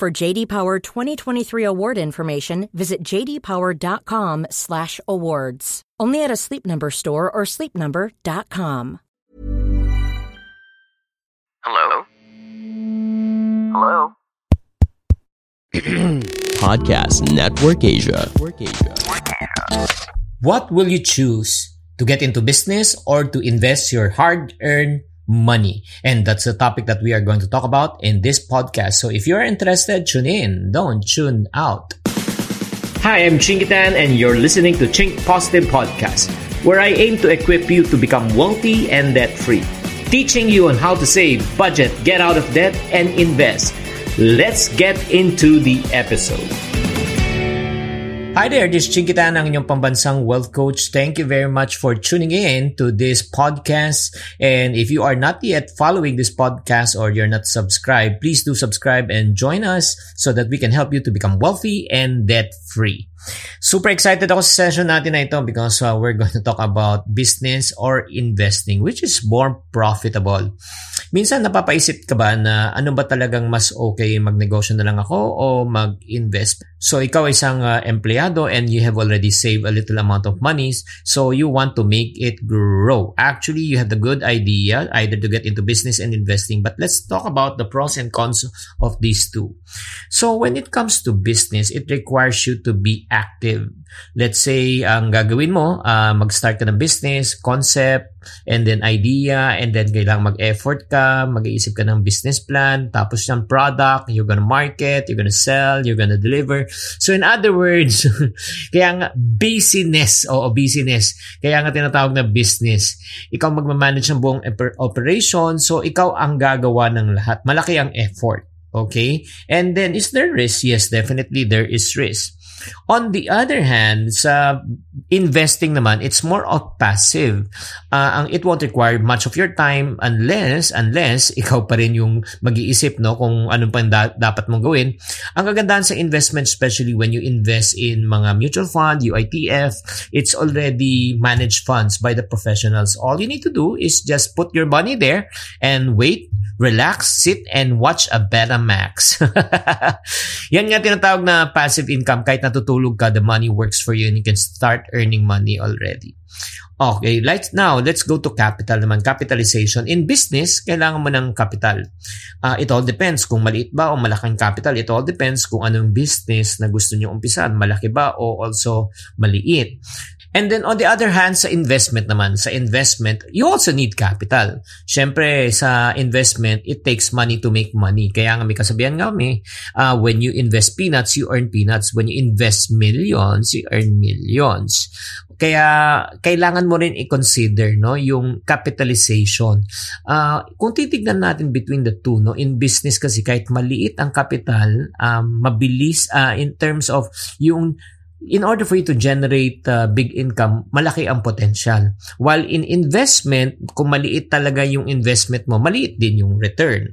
For JD Power 2023 award information, visit jdpower.com/awards. Only at a Sleep Number store or sleepnumber.com. Hello? Hello? Podcast Network Asia. What will you choose? To get into business or to invest your hard earned money? And that's the topic that we are going to talk about in this podcast. So if you're interested, tune in. Don't tune out. Hi, I'm Chingitan, and you're listening to Chink Positive Podcast, where I aim to equip you to become wealthy and debt free, teaching you on how to save, budget, get out of debt, and invest. Let's get into the episode. Hi there, this is Chinkitan, ang inyong pambansang wealth coach. Thank you very much for tuning in to this podcast. And if you are not yet following this podcast or you're not subscribed, please do subscribe and join us so that we can help you to become wealthy and debt free. Super excited ako sa session natin na ito because uh, we're going to talk about business or investing which is more profitable. Minsan napapaisip ka ba na ano ba talagang mas okay magnegosyo na lang ako o mag-invest? So ikaw isang uh, empleyado and you have already saved a little amount of money so you want to make it grow. Actually, you have the good idea either to get into business and investing but let's talk about the pros and cons of these two. So when it comes to business, it requires you to be active. Let's say, ang gagawin mo, uh, mag-start ka ng business, concept, and then idea, and then kailangan mag-effort ka, mag-iisip ka ng business plan, tapos yung product, you're gonna market, you're gonna sell, you're gonna deliver. So in other words, kaya nga busyness, o busyness, kaya nga tinatawag na business. Ikaw magmamanage ng buong operation, so ikaw ang gagawa ng lahat. Malaki ang effort. Okay? And then, is there risk? Yes, definitely there is risk. On the other hand, sa investing naman, it's more of passive. Uh, ang it won't require much of your time unless unless ikaw pa rin yung mag-iisip no kung ano pa da- dapat mong gawin. Ang kagandahan sa investment especially when you invest in mga mutual fund, UITF, it's already managed funds by the professionals. All you need to do is just put your money there and wait relax, sit, and watch a Betamax. Yan nga tinatawag na passive income. Kahit natutulog ka, the money works for you and you can start earning money already. Okay, let's now let's go to capital naman. Capitalization. In business, kailangan mo ng capital. Uh, it all depends kung maliit ba o malaking capital. It all depends kung anong business na gusto niyo umpisan. Malaki ba o also maliit. And then on the other hand, sa investment naman, sa investment, you also need capital. Siyempre, sa investment, it takes money to make money. Kaya nga may kasabihan nga may, uh, when you invest peanuts, you earn peanuts. When you invest millions, you earn millions. Kaya kailangan mo rin i-consider no yung capitalization. Uh, kung titignan natin between the two no in business kasi kahit maliit ang capital, um, mabilis uh, in terms of yung in order for you to generate uh, big income, malaki ang potential. While in investment, kung maliit talaga yung investment mo, maliit din yung return.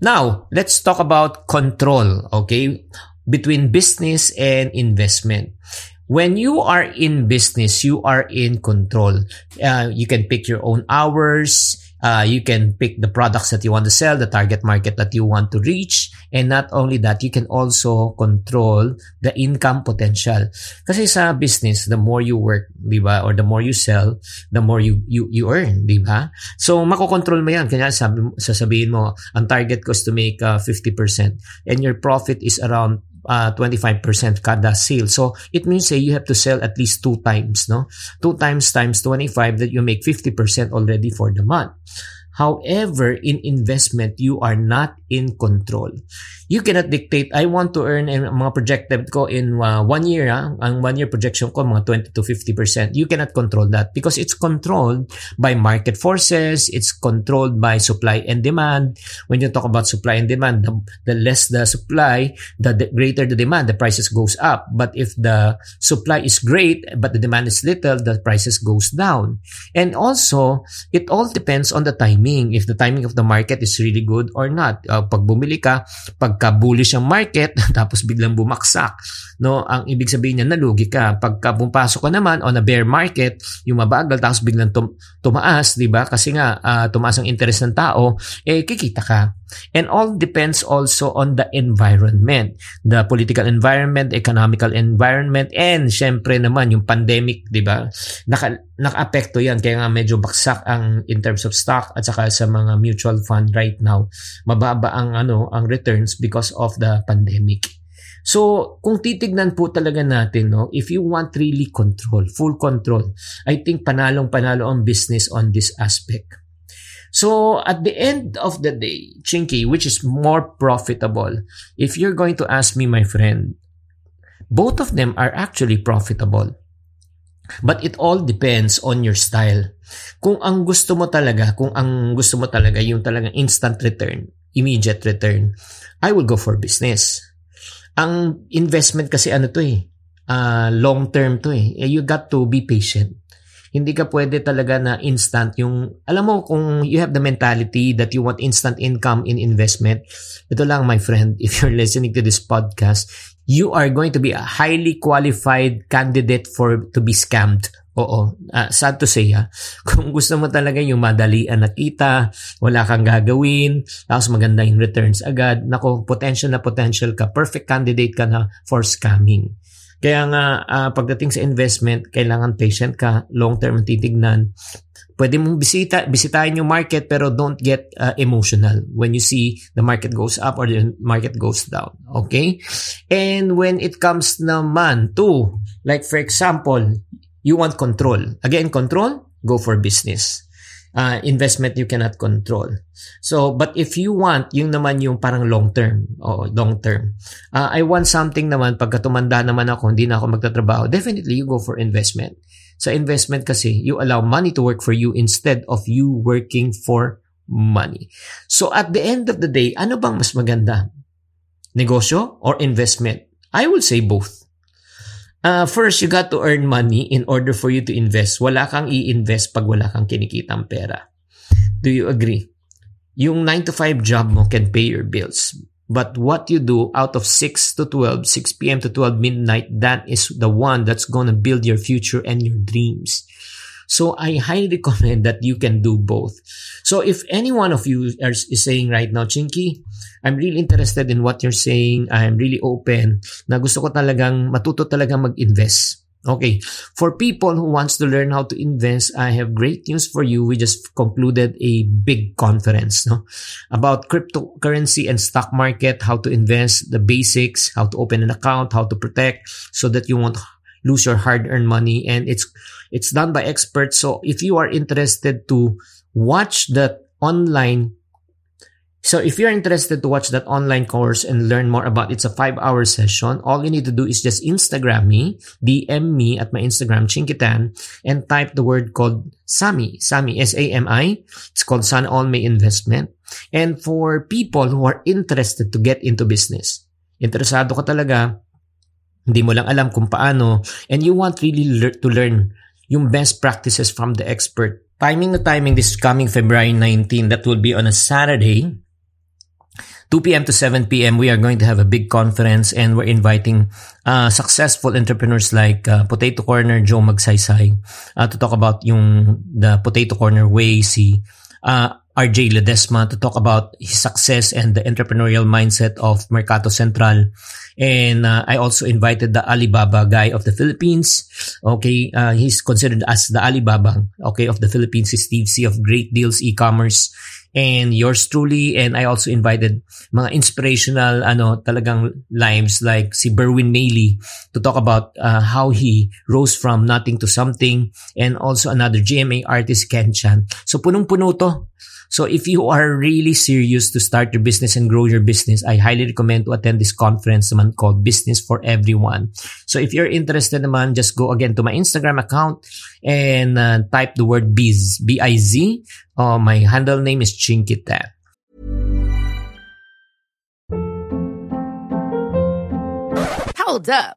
Now, let's talk about control, okay? Between business and investment. When you are in business, you are in control. Uh, you can pick your own hours. Uh, you can pick the products that you want to sell, the target market that you want to reach. And not only that, you can also control the income potential. Kasi sa business, the more you work, di ba? Or the more you sell, the more you you, you earn, di ba? So, makokontrol mo yan. Kanya sabi, sasabihin mo, ang target ko is to make uh, 50% and your profit is around uh, 25% kada sale. So it means say you have to sell at least two times, no? Two times times 25 that you make 50% already for the month. However, in investment, you are not in control. You cannot dictate, I want to earn ang mga projected ko in uh, one year, ha? Ah, ang one year projection ko, mga 20 to 50%. You cannot control that because it's controlled by market forces, it's controlled by supply and demand. When you talk about supply and demand, the, the less the supply, the, the greater the demand, the prices goes up. But if the supply is great, but the demand is little, the prices goes down. And also, it all depends on the timing timing. If the timing of the market is really good or not. Uh, pag bumili ka, pagka bullish ang market, tapos biglang bumaksak, no? Ang ibig sabihin niya nalugi ka. Pagka pumapasok ka naman on a bear market, yung mabagal tapos biglang tum- tumaas, 'di ba? Kasi nga uh, tumaas ang interest ng tao, eh kikita ka. And all depends also on the environment, the political environment, economical environment, and syempre naman yung pandemic, 'di ba? Naka naka-apekto 'yan kaya nga medyo baksak ang in terms of stock at saka sa mga mutual fund right now. Mababa ang ano, ang returns because of the pandemic. So, kung titignan po talaga natin, no, if you want really control, full control, I think panalong-panalo ang business on this aspect. So at the end of the day, Chinky, which is more profitable, if you're going to ask me, my friend, both of them are actually profitable. But it all depends on your style. Kung ang gusto mo talaga, kung ang gusto mo talaga yung talagang instant return, immediate return, I will go for business. Ang investment kasi ano to eh, uh, long term to eh. You got to be patient. Hindi ka pwede talaga na instant yung, alam mo kung you have the mentality that you want instant income in investment, ito lang my friend, if you're listening to this podcast, you are going to be a highly qualified candidate for to be scammed. Oo, uh, sad to say ha. Kung gusto mo talaga yung madalian na kita, wala kang gagawin, tapos maganda yung returns agad, nako, potential na potential ka, perfect candidate ka na for scamming. Kaya nga, uh, pagdating sa investment, kailangan patient ka, long-term titignan. Pwede mong bisita, bisitahin yung market pero don't get uh, emotional when you see the market goes up or the market goes down. Okay? And when it comes naman to, like for example, you want control. Again, control, go for business uh, investment you cannot control. So, but if you want, yung naman yung parang long term, o long term. Uh, I want something naman, pagka tumanda naman ako, hindi na ako magtatrabaho, definitely you go for investment. Sa investment kasi, you allow money to work for you instead of you working for money. So, at the end of the day, ano bang mas maganda? Negosyo or investment? I will say both. Uh, first, you got to earn money in order for you to invest. Wala kang i-invest pag wala kang kinikitang pera. Do you agree? Yung 9 to 5 job mo can pay your bills. But what you do out of 6 to 12, 6 p.m. to 12 midnight, that is the one that's gonna build your future and your dreams. So I highly recommend that you can do both. So if any one of you is saying right now, Chinky, I'm really interested in what you're saying. I'm really open na gusto ko talagang matuto talagang mag-invest. Okay. For people who wants to learn how to invest, I have great news for you. We just concluded a big conference no? about cryptocurrency and stock market, how to invest, the basics, how to open an account, how to protect so that you won't lose your hard-earned money and it's it's done by experts so if you are interested to watch the online So if you're interested to watch that online course and learn more about it's a five hour session, all you need to do is just Instagram me, DM me at my Instagram, Chinkitan, and type the word called SAMI, SAMI, S-A-M-I. It's called Sun On May Investment. And for people who are interested to get into business, interesado ka talaga, hindi mo lang alam kung paano, and you want really le- to learn yung best practices from the expert. Timing na timing this coming February 19, that will be on a Saturday. 2 p.m. to 7 p.m. we are going to have a big conference and we're inviting uh, successful entrepreneurs like uh, Potato Corner Joe Magsaysay uh, to talk about yung the Potato Corner way si uh, RJ Ledesma to talk about his success and the entrepreneurial mindset of Mercato Central. And uh, I also invited the Alibaba guy of the Philippines. Okay, uh, he's considered as the Alibaba, okay, of the Philippines. Steve C of Great Deals E-Commerce and yours truly and I also invited mga inspirational ano talagang lives like si Berwin Maley to talk about uh, how he rose from nothing to something and also another GMA artist Ken Chan. So punong-puno to. So if you are really serious to start your business and grow your business, I highly recommend to attend this conference naman called Business for Everyone. So if you're interested naman, just go again to my Instagram account and uh, type the word biz, B-I-Z. Uh, my handle name is Chinkita. Hold up.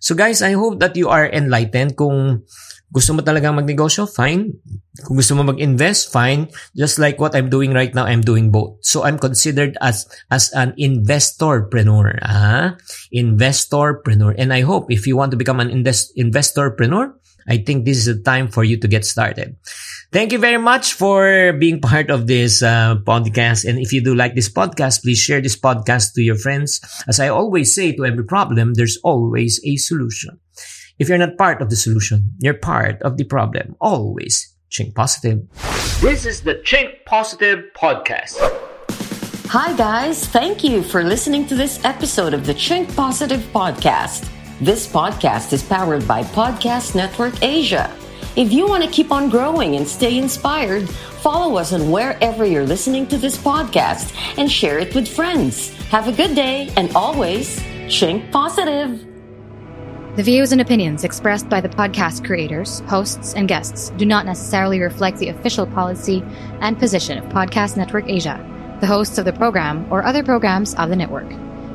So guys, I hope that you are enlightened. Kung gusto mo talagang magnegosyo, fine. Kung gusto mo mag-invest, fine. Just like what I'm doing right now, I'm doing both. So I'm considered as as an investorpreneur. Ah, investorpreneur. And I hope if you want to become an invest, investorpreneur, I think this is the time for you to get started. Thank you very much for being part of this uh, podcast. And if you do like this podcast, please share this podcast to your friends. As I always say to every problem, there's always a solution. If you're not part of the solution, you're part of the problem. Always think positive. This is the Chink Positive Podcast. Hi, guys. Thank you for listening to this episode of the Chink Positive Podcast. This podcast is powered by Podcast Network Asia. If you want to keep on growing and stay inspired, follow us on wherever you're listening to this podcast and share it with friends. Have a good day and always chink positive. The views and opinions expressed by the podcast creators, hosts, and guests do not necessarily reflect the official policy and position of Podcast Network Asia, the hosts of the program, or other programs of the network.